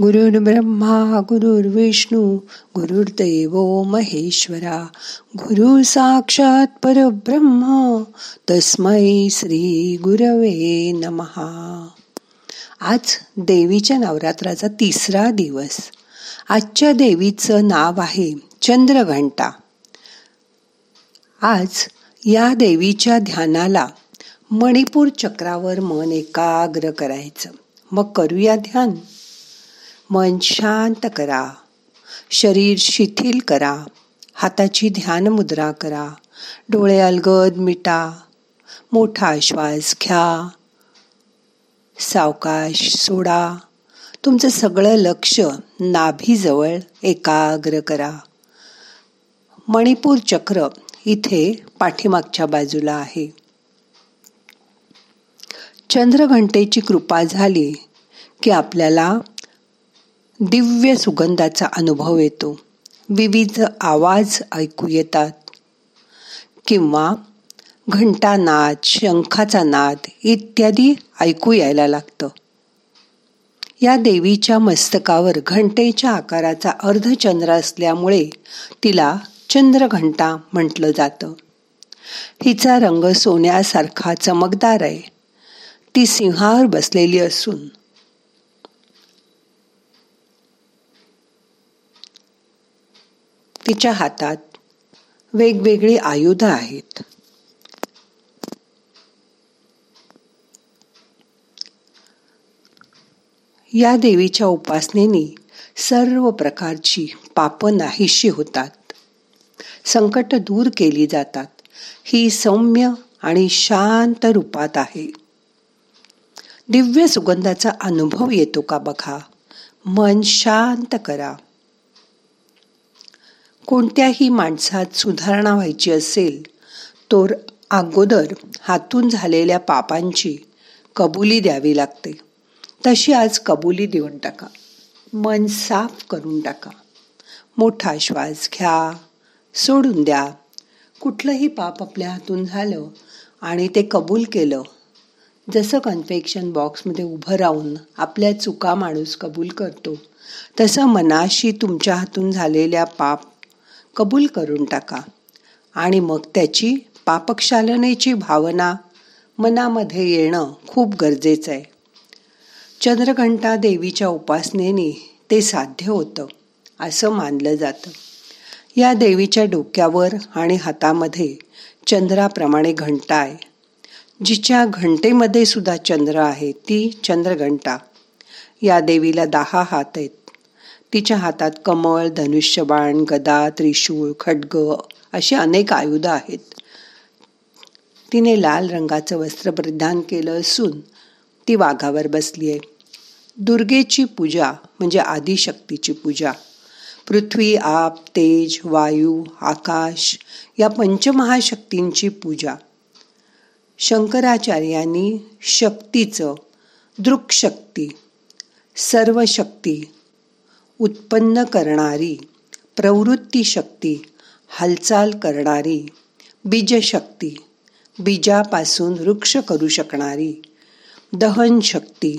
गुरुर् ब्रह्मा गुरुर्विष्णू गुरुर्देव महेश्वरा. गुरु साक्षात परब्रह्म तस्मै श्री गुरवे नमहा आज देवीच्या नवरात्राचा तिसरा दिवस. आजच्या देवीचं नाव आहे चंद्रघंटा. आज या देवीच्या ध्यानाला मणिपूर चक्रावर मन एकाग्र करायचं. मग करूया ध्यान. मन शांत करा. शरीर शिथिल करा. हाताची ध्यान मुद्रा करा. डोळे अलगद मिटा. मोठा श्वास घ्या. सावकाश सोडा. तुमचं सगळं लक्ष नाभीजवळ एकाग्र करा. मणिपूर चक्र इथे पाठीमागच्या बाजूला आहे. चंद्रघंटेची कृपा झाली की आपल्याला दिव्य सुगंधाचा अनुभव येतो. विविध आवाज ऐकू येतात. किंवा घंटा नाद शंखाचा नाद इत्यादी ऐकू यायला लागतं. या देवीच्या मस्तकावर घंटेच्या आकाराचा अर्धचंद्र असल्यामुळे तिला चंद्रघंटा म्हटलं जातं. हिचा रंग सोन्यासारखा चमकदार आहे. ती सिंहावर बसलेली असून तिच्या हातात वेगवेगळी आयुध आहेत. या देवीच्या उपासनेने सर्व प्रकारची पाप नाहीशी होतात. संकट दूर केली जातात. ही सौम्य आणि शांत रूपात आहे. दिव्य सुगंधाचा अनुभव येतो का बघा. मन शांत करा. कोणत्याही माणसात सुधारणा व्हायची असेल तर अगोदर हातून झालेल्या पापांची कबुली द्यावी लागते. तशी आज कबुली देऊन टाका. मन साफ करून टाका. मोठा श्वास घ्या. सोडून द्या. कुठलंही पाप आपल्या हातून झालं आणि ते कबूल केलं जसं कन्फेक्शन बॉक्समध्ये उभं राहून आपल्या चुका माणूस कबूल करतो तसं मनाशी तुमच्या हातून झालेल्या पाप कबूल करून टाका. आणि मग त्याची पापक्षालनेची भावना मनामध्ये येणं खूप गरजेचं आहे चंद्रघंटा देवीच्या उपासनेने ते साध्य होतं असं मानलं जातं. या देवीच्या डोक्यावर आणि हातामध्ये चंद्राप्रमाणे घंटा आहे. जिच्या घंटेमध्ये सुद्धा चंद्र आहे ती चंद्रघंटा. या देवीला दहा हात आहेत. तिच्या हातात कमळ धनुष्यबाण गदा त्रिशूळ खड्ग अशी अनेक आयुधं आहेत. तिने लाल रंगाचं वस्त्र परिधान केलं असून ती वाघावर बसली आहे. दुर्गेची पूजा म्हणजे आदिशक्तीची पूजा. पृथ्वी आप तेज वायू आकाश या पंचमहाशक्तींची पूजा. शंकराचार्यांनी शक्तीचं दृक्शक्ती सर्व शक्ती उत्पन्न करणारी प्रवृत्ती शक्ती हालचाल करणारी बीजशक्ती बीजापासून वृक्ष करू शकणारी दहन शक्ती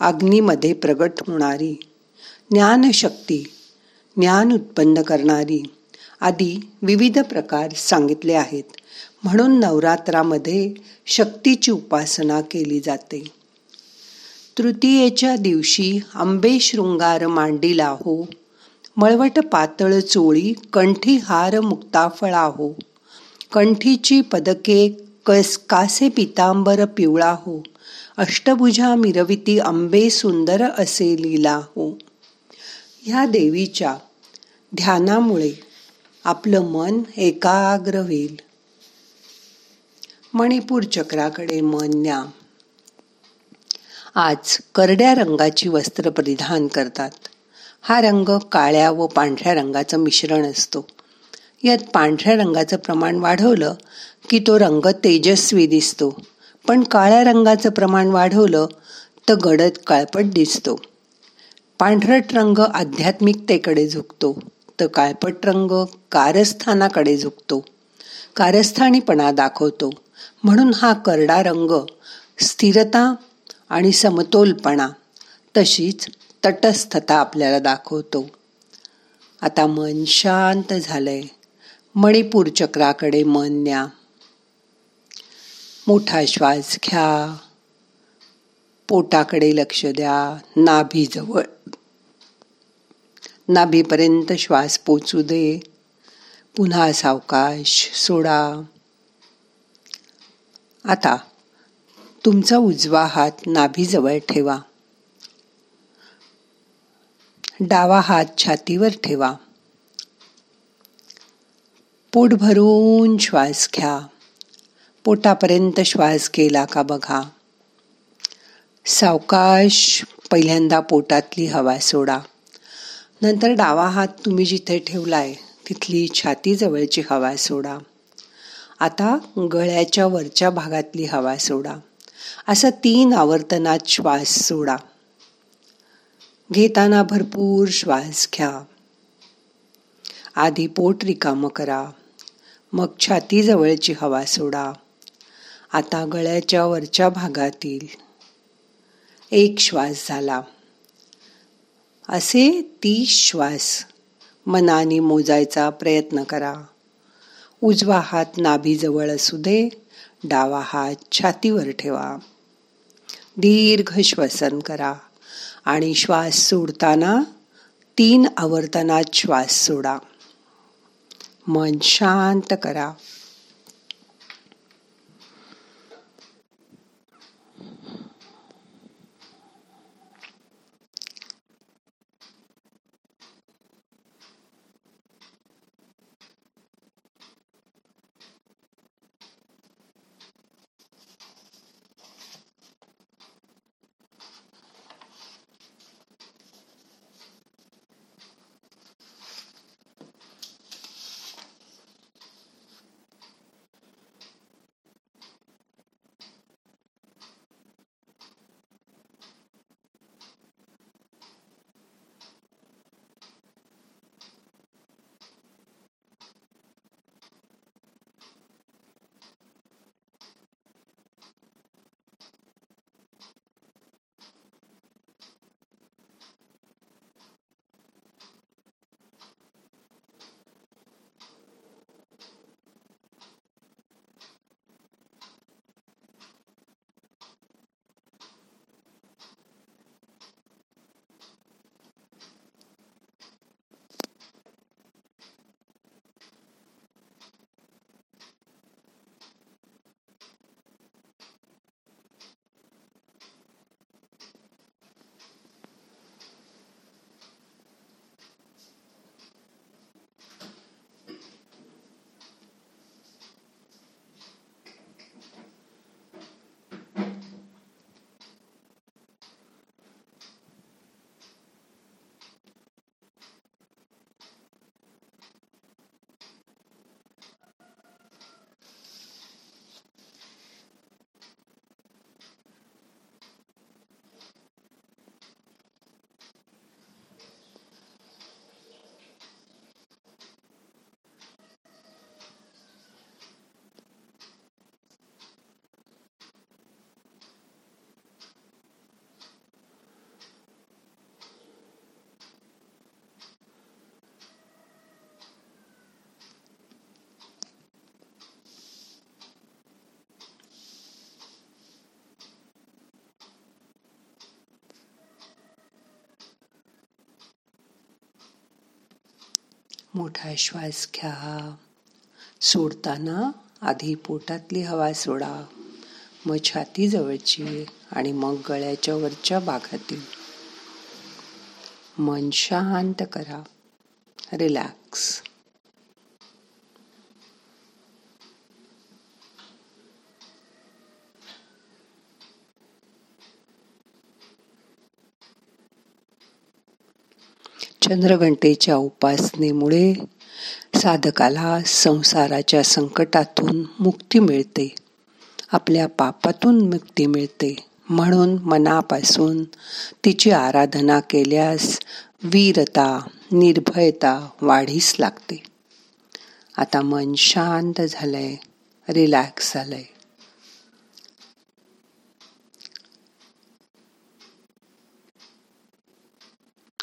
अग्नीमध्ये प्रगट होणारी ज्ञानशक्ती ज्ञान उत्पन्न करणारी आदी विविध प्रकार सांगितले आहेत. म्हणून नवरात्रामध्ये शक्तीची उपासना केली जाते. तृतीयेच्या दिवशी आंबे शृंगार मांडीला हो. मळवट पातळ चोळी कंठी हार मुक्ताफळा हो. कंठीची पदके कस कासे पितांबर पिवळा हो. अष्टभुजा मिरविती आंबे सुंदर असे लीला हो. ह्या देवीच्या ध्यानामुळे आपलं मन एकाग्र होईल. मणिपूर चक्राकडे मन न्या. आज करड्या रंगाची वस्त्र परिधान करतात. हा रंग काळ्या व पांढऱ्या रंगाचं मिश्रण असतो. यात पांढऱ्या रंगाचं प्रमाण वाढवलं की तो रंग तेजस्वी दिसतो. पण काळ्या रंगाचं प्रमाण वाढवलं तर गडद काळपट दिसतो. पांढरट रंग आध्यात्मिकतेकडे झुकतो तर काळपट रंग कारस्थानाकडे झुकतो. कारस्थानीपणा दाखवतो. म्हणून हा करडा रंग स्थिरता आणि समतोलपणा तशीच तटस्थता आपल्याला दाखवतो. आता मन शांत झालंय. मणिपूर चक्राकडे मन न्या. मोठा श्वास घ्या. पोटाकडे लक्ष द्या. नाभीजवळ नाभीपर्यंत श्वास पोचू दे. पुन्हा सावकाश सोडा. आता तुमचा उजवा हात नाभीजवळ ठेवा. डावा हात छातीवर ठेवा. पोट भरून श्वास घ्या. पोटापर्यंत श्वास गेला का बघा. सावकाश पहिल्यांदा पोटातली हवा सोडा. नंतर डावा हात तुम्ही जिथे ठेवलाय तिथली छातीजवळची हवा सोडा. आता गळ्याच्या वरच्या भागातली हवा सोडा. असा तीन आवर्तनात श्वास सोडा. घेताना भरपूर श्वास घ्या. आधी पोट रिकाम करा. मग छातीजवळची हवा सोडा. आता गळ्याच्या वरच्या भागातील एक श्वास झाला. असे तीस श्वास मनाने मोजायचा प्रयत्न करा. उजवा हात नाभीजवळ असू दे डावा हात छातीवर ठेवा. दीर्घ श्वसन करा आणि श्वास सोडताना तीन आवर्तनात श्वास सोडा. मन शांत करा. मोठा श्वास घ्या. सोडताना आधी पोटातली हवा सोडा. मग छाती जवळची आणि मग गळ्याच्या वरच्या भागातील. मन शांत करा. रिलॅक्स. चंद्रघंटेच्या उपासनेमुळे साधकाला संसाराच्या संकटातून मुक्ती मिळते. आपल्या पापातून मुक्ती मिळते. म्हणून मनापासून तिची आराधना केल्यास वीरता निर्भयता वाढीस लागते. आता मन शांत झालंय रिलॅक्स झालंय.